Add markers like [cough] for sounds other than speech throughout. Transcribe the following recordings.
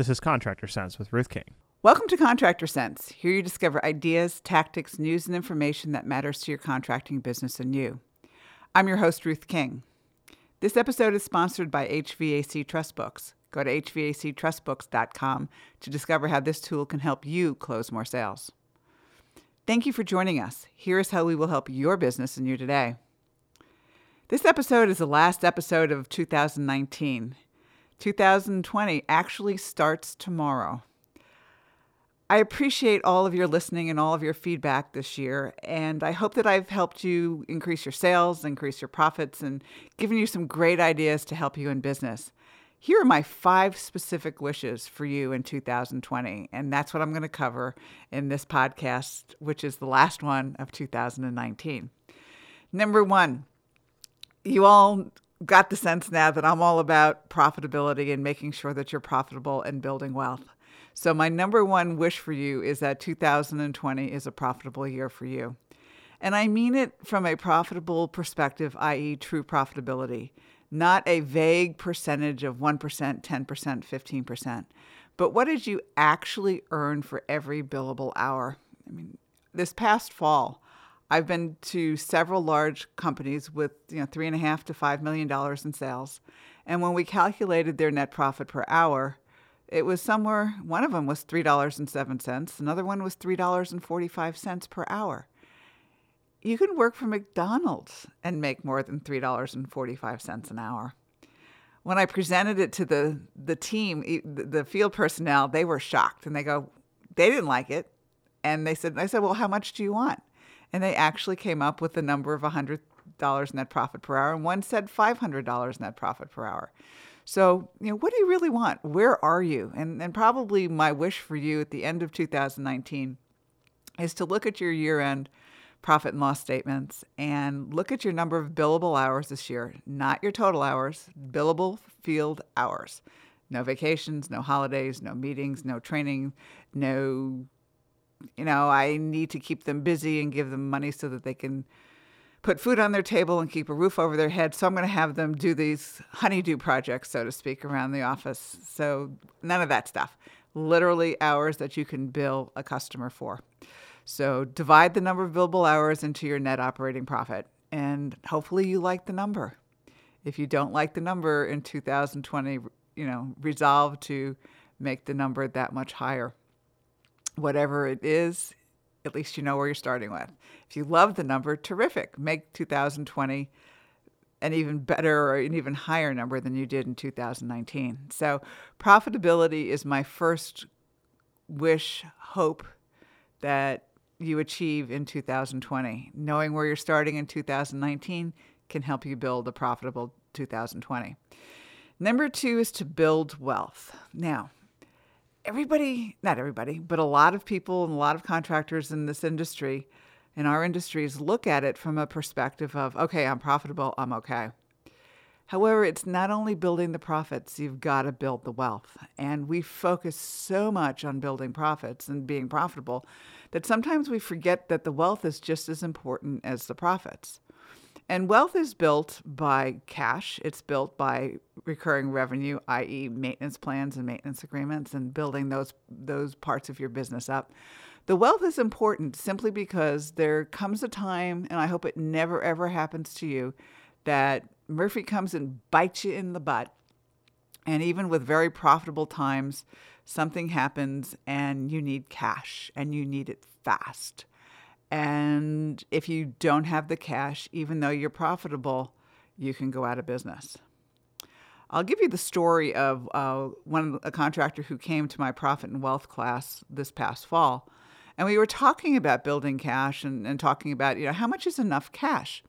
This is Contractor Sense with Ruth King. Welcome to Contractor Sense. Here you discover ideas, tactics, news, and information that matters to your contracting business and you. I'm your host, Ruth King. This episode is sponsored by HVAC Trust Books. Go to hvactrustbooks.com to discover how this tool can help you close more sales. Thank you for joining us. Here is how we will help your business and you today. This episode is the last episode of 2019. 2020 actually starts tomorrow. I appreciate all of your listening and all of your feedback this year, and I hope that I've helped you increase your sales, increase your profits, and given you some great ideas to help you in business. Here are my five specific wishes for you in 2020, and that's what I'm going to cover in this podcast, which is the last one of 2019. Number one, you all got the sense now that I'm all about profitability and making sure that you're profitable and building wealth. So, my number one wish for you is that 2020 is a profitable year for you. And I mean it from a profitable perspective, i.e., true profitability, not a vague percentage of 1%, 10%, 15%, but what did you actually earn for every billable hour? I mean, this past fall, I've been to several large companies with you know three and a half to five million dollars in sales, and when we calculated their net profit per hour, it was somewhere. One of them was three dollars and seven cents. Another one was three dollars and forty five cents per hour. You can work for McDonald's and make more than three dollars and forty five cents an hour. When I presented it to the the team, the field personnel, they were shocked and they go, they didn't like it, and they said, I said, well, how much do you want? And they actually came up with the number of $100 net profit per hour, and one said $500 net profit per hour. So, you know, what do you really want? Where are you? And, and probably my wish for you at the end of 2019 is to look at your year end profit and loss statements and look at your number of billable hours this year, not your total hours, billable field hours. No vacations, no holidays, no meetings, no training, no you know, I need to keep them busy and give them money so that they can put food on their table and keep a roof over their head. So I'm going to have them do these honeydew projects, so to speak, around the office. So none of that stuff. Literally hours that you can bill a customer for. So divide the number of billable hours into your net operating profit, and hopefully you like the number. If you don't like the number in 2020, you know, resolve to make the number that much higher whatever it is, at least you know where you're starting with. If you love the number, terrific. Make 2020 an even better or an even higher number than you did in 2019. So, profitability is my first wish, hope that you achieve in 2020. Knowing where you're starting in 2019 can help you build a profitable 2020. Number two is to build wealth. Now, everybody, not everybody, but a lot of people and a lot of contractors in this industry, in our industries, look at it from a perspective of, okay, I'm profitable, I'm okay. However, it's not only building the profits, you've got to build the wealth. And we focus so much on building profits and being profitable that sometimes we forget that the wealth is just as important as the profits. And wealth is built by cash. It's built by recurring revenue, i.e., maintenance plans and maintenance agreements, and building those those parts of your business up. The wealth is important simply because there comes a time, and I hope it never ever happens to you, that Murphy comes and bites you in the butt. And even with very profitable times, something happens and you need cash and you need it fast. And if you don't have the cash, even though you're profitable, you can go out of business. I'll give you the story of uh, one a contractor who came to my profit and wealth class this past fall, and we were talking about building cash and, and talking about you know how much is enough cash.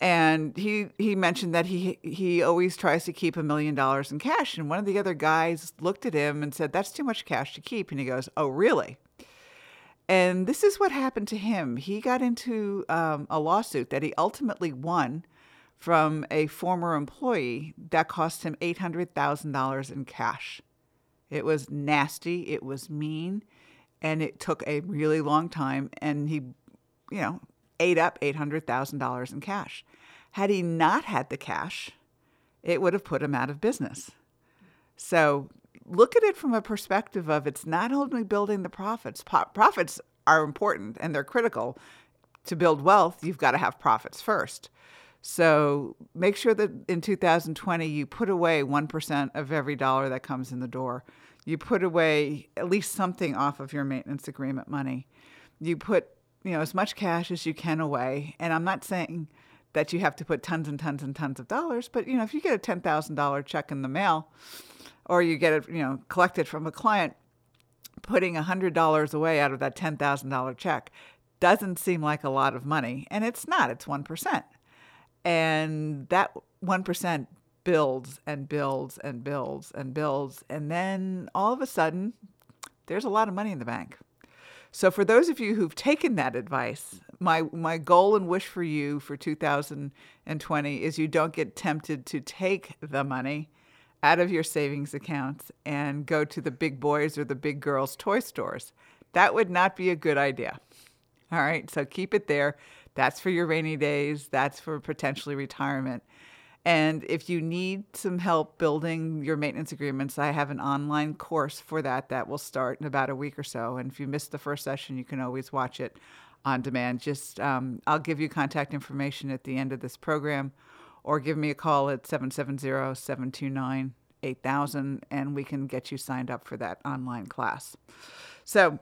And he he mentioned that he he always tries to keep a million dollars in cash, and one of the other guys looked at him and said, "That's too much cash to keep." And he goes, "Oh, really?" And this is what happened to him. He got into um, a lawsuit that he ultimately won from a former employee that cost him $800,000 in cash. It was nasty, it was mean, and it took a really long time. And he, you know, ate up $800,000 in cash. Had he not had the cash, it would have put him out of business. So look at it from a perspective of it's not only building the profits. Po- profits are important and they're critical. To build wealth, you've got to have profits first. So make sure that in 2020 you put away 1% of every dollar that comes in the door. You put away at least something off of your maintenance agreement money. You put, you know, as much cash as you can away. And I'm not saying that you have to put tons and tons and tons of dollars, but you know, if you get a $10,000 check in the mail or you get it, you know, collected from a client, putting $100 away out of that $10,000 check doesn't seem like a lot of money, and it's not. It's 1%. And that 1% builds and builds and builds and builds. And then all of a sudden, there's a lot of money in the bank. So for those of you who've taken that advice, my my goal and wish for you for 2020 is you don't get tempted to take the money out of your savings accounts and go to the big boys or the big girls toy stores. That would not be a good idea. All right, so keep it there. That's for your rainy days, that's for potentially retirement. And if you need some help building your maintenance agreements, I have an online course for that that will start in about a week or so. And if you missed the first session, you can always watch it on demand. Just um, I'll give you contact information at the end of this program, or give me a call at 770 729 8000 and we can get you signed up for that online class. So,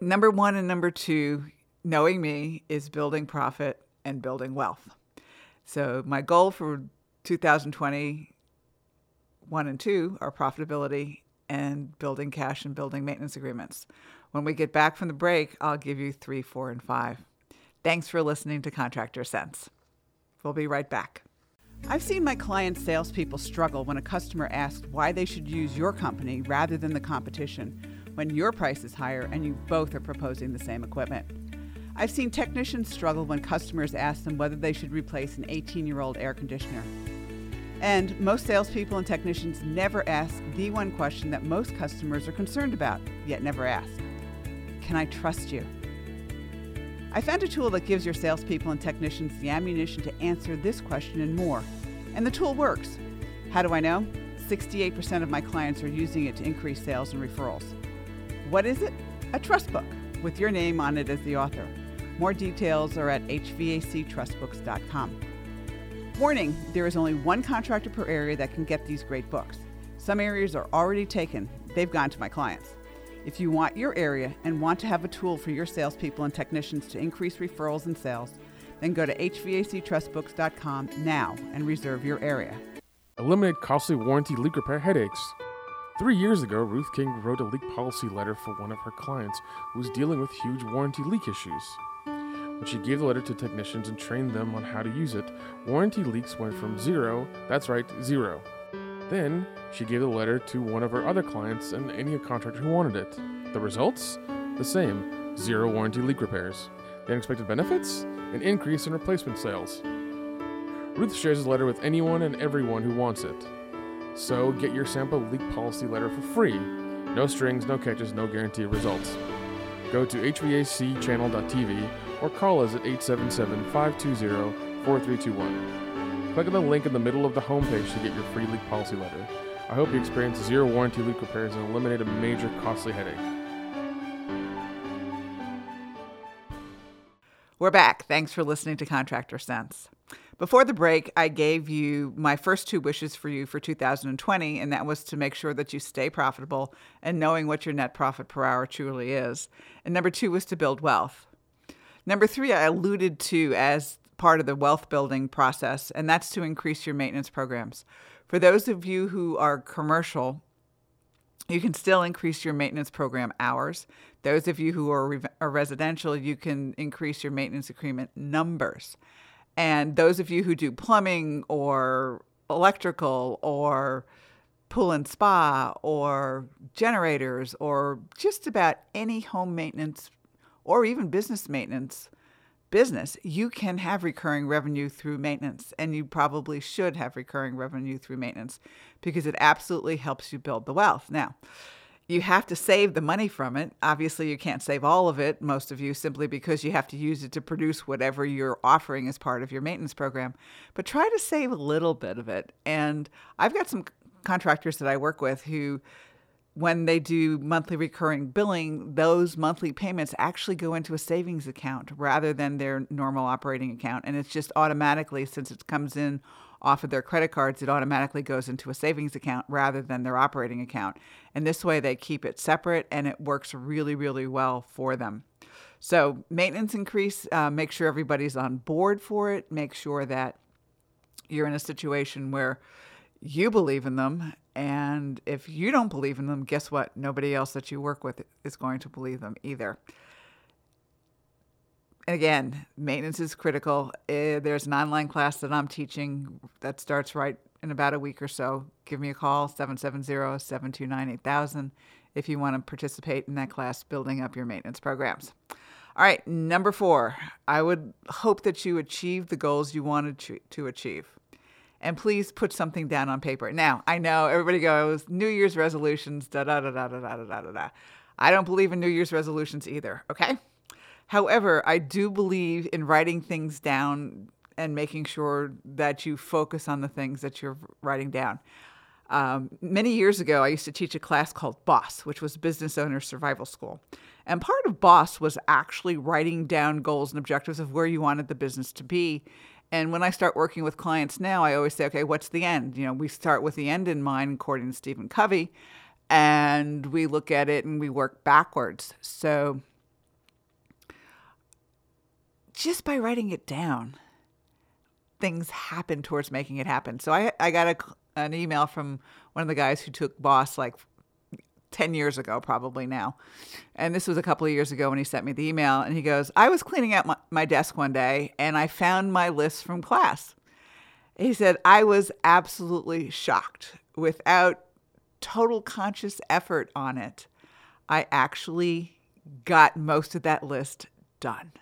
number one and number two, knowing me, is building profit and building wealth. So my goal for 2020, one and two, are profitability and building cash and building maintenance agreements. When we get back from the break, I'll give you three, four, and five. Thanks for listening to Contractor Sense. We'll be right back. I've seen my clients' salespeople struggle when a customer asks why they should use your company rather than the competition when your price is higher and you both are proposing the same equipment. I've seen technicians struggle when customers ask them whether they should replace an 18 year old air conditioner. And most salespeople and technicians never ask the one question that most customers are concerned about, yet never ask Can I trust you? I found a tool that gives your salespeople and technicians the ammunition to answer this question and more. And the tool works. How do I know? 68% of my clients are using it to increase sales and referrals. What is it? A trust book with your name on it as the author. More details are at hvactrustbooks.com. Warning there is only one contractor per area that can get these great books. Some areas are already taken, they've gone to my clients. If you want your area and want to have a tool for your salespeople and technicians to increase referrals and sales, then go to hvactrustbooks.com now and reserve your area. Eliminate costly warranty leak repair headaches. Three years ago, Ruth King wrote a leak policy letter for one of her clients who was dealing with huge warranty leak issues. When she gave the letter to technicians and trained them on how to use it, warranty leaks went from zero, that's right, zero. Then, she gave the letter to one of her other clients and any contractor who wanted it. The results? The same zero warranty leak repairs. The unexpected benefits? An increase in replacement sales. Ruth shares the letter with anyone and everyone who wants it. So get your sample leak policy letter for free. No strings, no catches, no guarantee of results. Go to hvacchannel.tv or call us at 877 520 4321. Click on the link in the middle of the homepage to get your free leak policy letter. I hope you experience zero warranty leak repairs and eliminate a major costly headache. We're back. Thanks for listening to Contractor Sense. Before the break, I gave you my first two wishes for you for 2020, and that was to make sure that you stay profitable and knowing what your net profit per hour truly is. And number two was to build wealth. Number three, I alluded to as part of the wealth building process, and that's to increase your maintenance programs. For those of you who are commercial, you can still increase your maintenance program hours. Those of you who are, re- are residential, you can increase your maintenance agreement numbers. And those of you who do plumbing or electrical or pool and spa or generators or just about any home maintenance or even business maintenance business, you can have recurring revenue through maintenance. And you probably should have recurring revenue through maintenance because it absolutely helps you build the wealth. Now, you have to save the money from it. Obviously, you can't save all of it, most of you, simply because you have to use it to produce whatever you're offering as part of your maintenance program. But try to save a little bit of it. And I've got some contractors that I work with who when they do monthly recurring billing, those monthly payments actually go into a savings account rather than their normal operating account. And it's just automatically, since it comes in off of their credit cards, it automatically goes into a savings account rather than their operating account. And this way they keep it separate and it works really, really well for them. So, maintenance increase, uh, make sure everybody's on board for it. Make sure that you're in a situation where you believe in them. And if you don't believe in them, guess what? Nobody else that you work with is going to believe them either. And again, maintenance is critical. Uh, there's an online class that I'm teaching that starts right in about a week or so. Give me a call, 770 729 8000, if you want to participate in that class, building up your maintenance programs. All right, number four, I would hope that you achieve the goals you wanted to achieve. And please put something down on paper. Now, I know everybody goes, New Year's resolutions, da da da da da da da da da. I don't believe in New Year's resolutions either, okay? However, I do believe in writing things down and making sure that you focus on the things that you're writing down. Um, many years ago, I used to teach a class called BOSS, which was Business Owner Survival School. And part of BOSS was actually writing down goals and objectives of where you wanted the business to be. And when I start working with clients now, I always say, okay, what's the end? You know, we start with the end in mind, according to Stephen Covey, and we look at it and we work backwards. So just by writing it down, things happen towards making it happen. So I, I got a, an email from one of the guys who took Boss like 10 years ago, probably now. And this was a couple of years ago when he sent me the email. And he goes, I was cleaning out my, my desk one day and I found my list from class. He said, I was absolutely shocked. Without total conscious effort on it, I actually got most of that list done.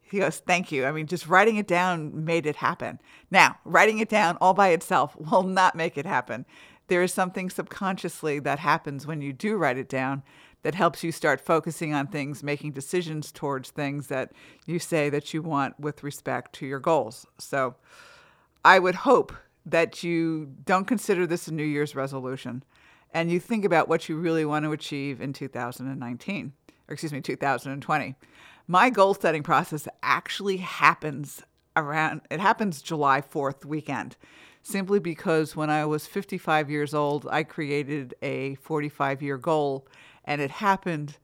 He goes, Thank you. I mean, just writing it down made it happen. Now, writing it down all by itself will not make it happen. There is something subconsciously that happens when you do write it down that helps you start focusing on things, making decisions towards things that you say that you want with respect to your goals. So I would hope that you don't consider this a New Year's resolution and you think about what you really want to achieve in 2019, or excuse me, 2020 my goal setting process actually happens around it happens July 4th weekend simply because when I was 55 years old I created a 45 year goal and it happened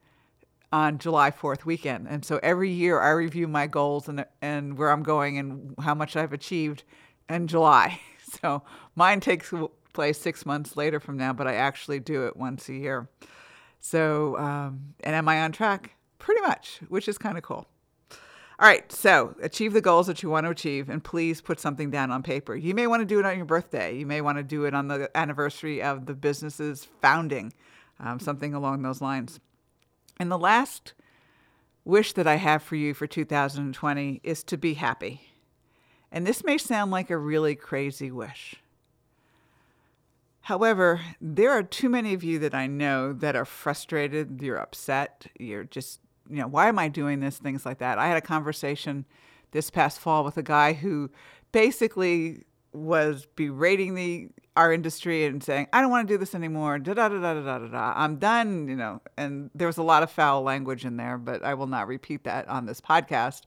on July 4th weekend. And so every year I review my goals and and where I'm going and how much I've achieved in July. [laughs] So mine takes place 6 months later from now but I actually do it once a year. So um, and am I on track? Pretty much, which is kind of cool. All right, so achieve the goals that you want to achieve and please put something down on paper. You may want to do it on your birthday. You may want to do it on the anniversary of the business's founding, um, something along those lines. And the last wish that I have for you for 2020 is to be happy. And this may sound like a really crazy wish. However, there are too many of you that I know that are frustrated, you're upset, you're just you know, why am I doing this? Things like that. I had a conversation this past fall with a guy who basically was berating the our industry and saying, I don't want to do this anymore. Da da da da da da da. I'm done, you know. And there was a lot of foul language in there, but I will not repeat that on this podcast.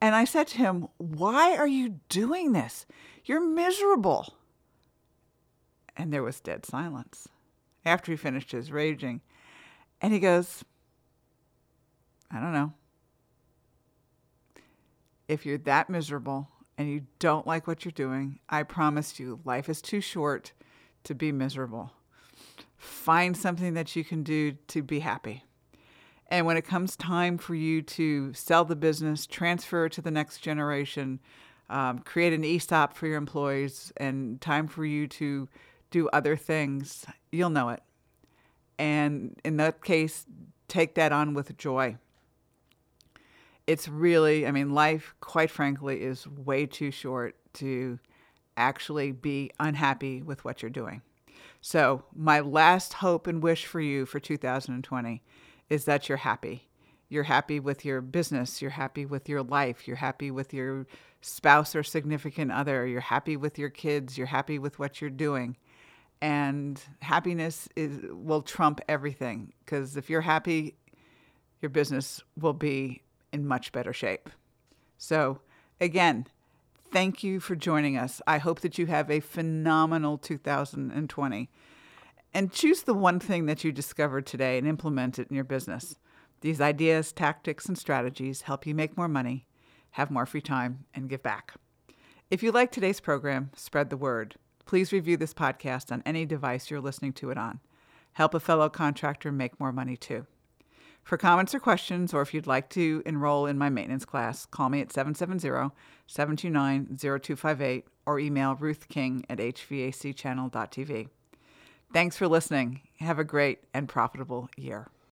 And I said to him, Why are you doing this? You're miserable. And there was dead silence after he finished his raging. And he goes, I don't know. If you're that miserable and you don't like what you're doing, I promise you, life is too short to be miserable. Find something that you can do to be happy. And when it comes time for you to sell the business, transfer to the next generation, um, create an ESOP for your employees, and time for you to do other things, you'll know it. And in that case, take that on with joy it's really, I mean, life, quite frankly, is way too short to actually be unhappy with what you're doing. So, my last hope and wish for you for 2020 is that you're happy. You're happy with your business, you're happy with your life, you're happy with your spouse or significant other, you're happy with your kids, you're happy with what you're doing. and happiness is will trump everything because if you're happy, your business will be in much better shape. So, again, thank you for joining us. I hope that you have a phenomenal 2020 and choose the one thing that you discovered today and implement it in your business. These ideas, tactics, and strategies help you make more money, have more free time, and give back. If you like today's program, spread the word. Please review this podcast on any device you're listening to it on. Help a fellow contractor make more money too. For comments or questions, or if you'd like to enroll in my maintenance class, call me at 770 729 0258 or email ruthking at hvacchannel.tv. Thanks for listening. Have a great and profitable year.